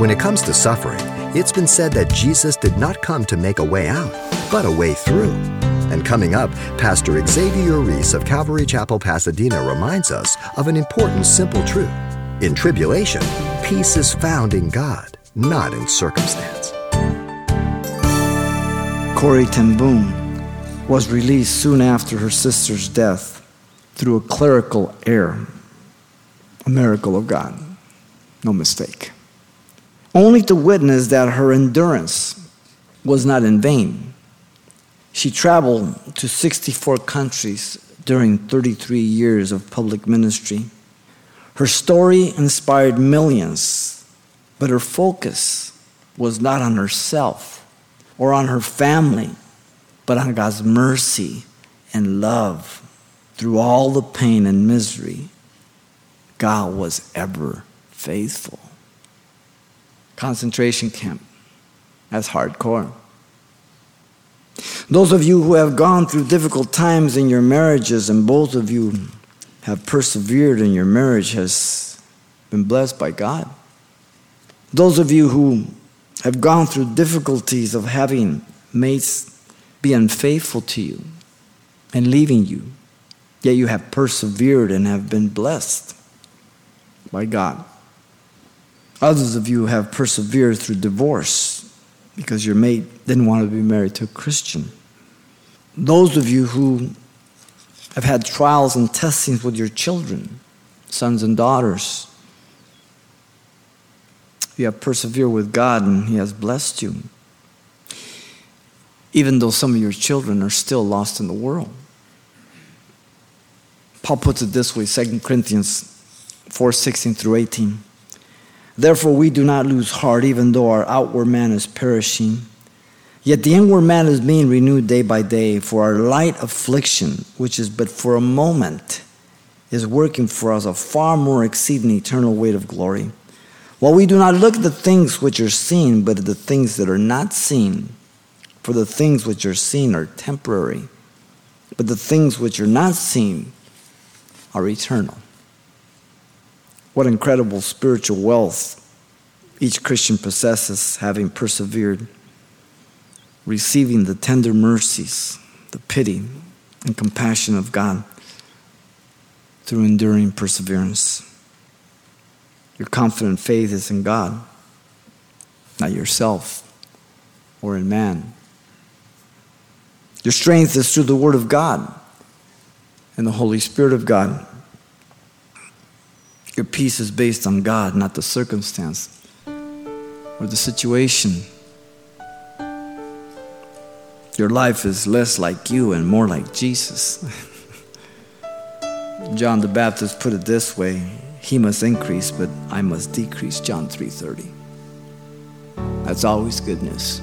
When it comes to suffering, it's been said that Jesus did not come to make a way out, but a way through. And coming up, Pastor Xavier Reese of Calvary Chapel, Pasadena reminds us of an important simple truth. In tribulation, peace is found in God, not in circumstance. Corrie ten was released soon after her sister's death through a clerical error, a miracle of God, no mistake. Only to witness that her endurance was not in vain. She traveled to 64 countries during 33 years of public ministry. Her story inspired millions, but her focus was not on herself or on her family, but on God's mercy and love through all the pain and misery. God was ever faithful. Concentration camp. That's hardcore. Those of you who have gone through difficult times in your marriages and both of you have persevered in your marriage has been blessed by God. Those of you who have gone through difficulties of having mates be unfaithful to you and leaving you, yet you have persevered and have been blessed by God. Others of you have persevered through divorce because your mate didn't want to be married to a Christian. Those of you who have had trials and testings with your children, sons and daughters, you have persevered with God and He has blessed you. Even though some of your children are still lost in the world. Paul puts it this way 2 Corinthians 4 16 through 18. Therefore, we do not lose heart, even though our outward man is perishing. Yet the inward man is being renewed day by day, for our light affliction, which is but for a moment, is working for us a far more exceeding eternal weight of glory While we do not look at the things which are seen, but at the things that are not seen. For the things which are seen are temporary, but the things which are not seen are eternal. What incredible spiritual wealth each Christian possesses, having persevered, receiving the tender mercies, the pity, and compassion of God through enduring perseverance. Your confident faith is in God, not yourself or in man. Your strength is through the Word of God and the Holy Spirit of God. Your peace is based on God, not the circumstance or the situation. Your life is less like you and more like Jesus. John the Baptist put it this way he must increase, but I must decrease. John 3:30. That's always good news.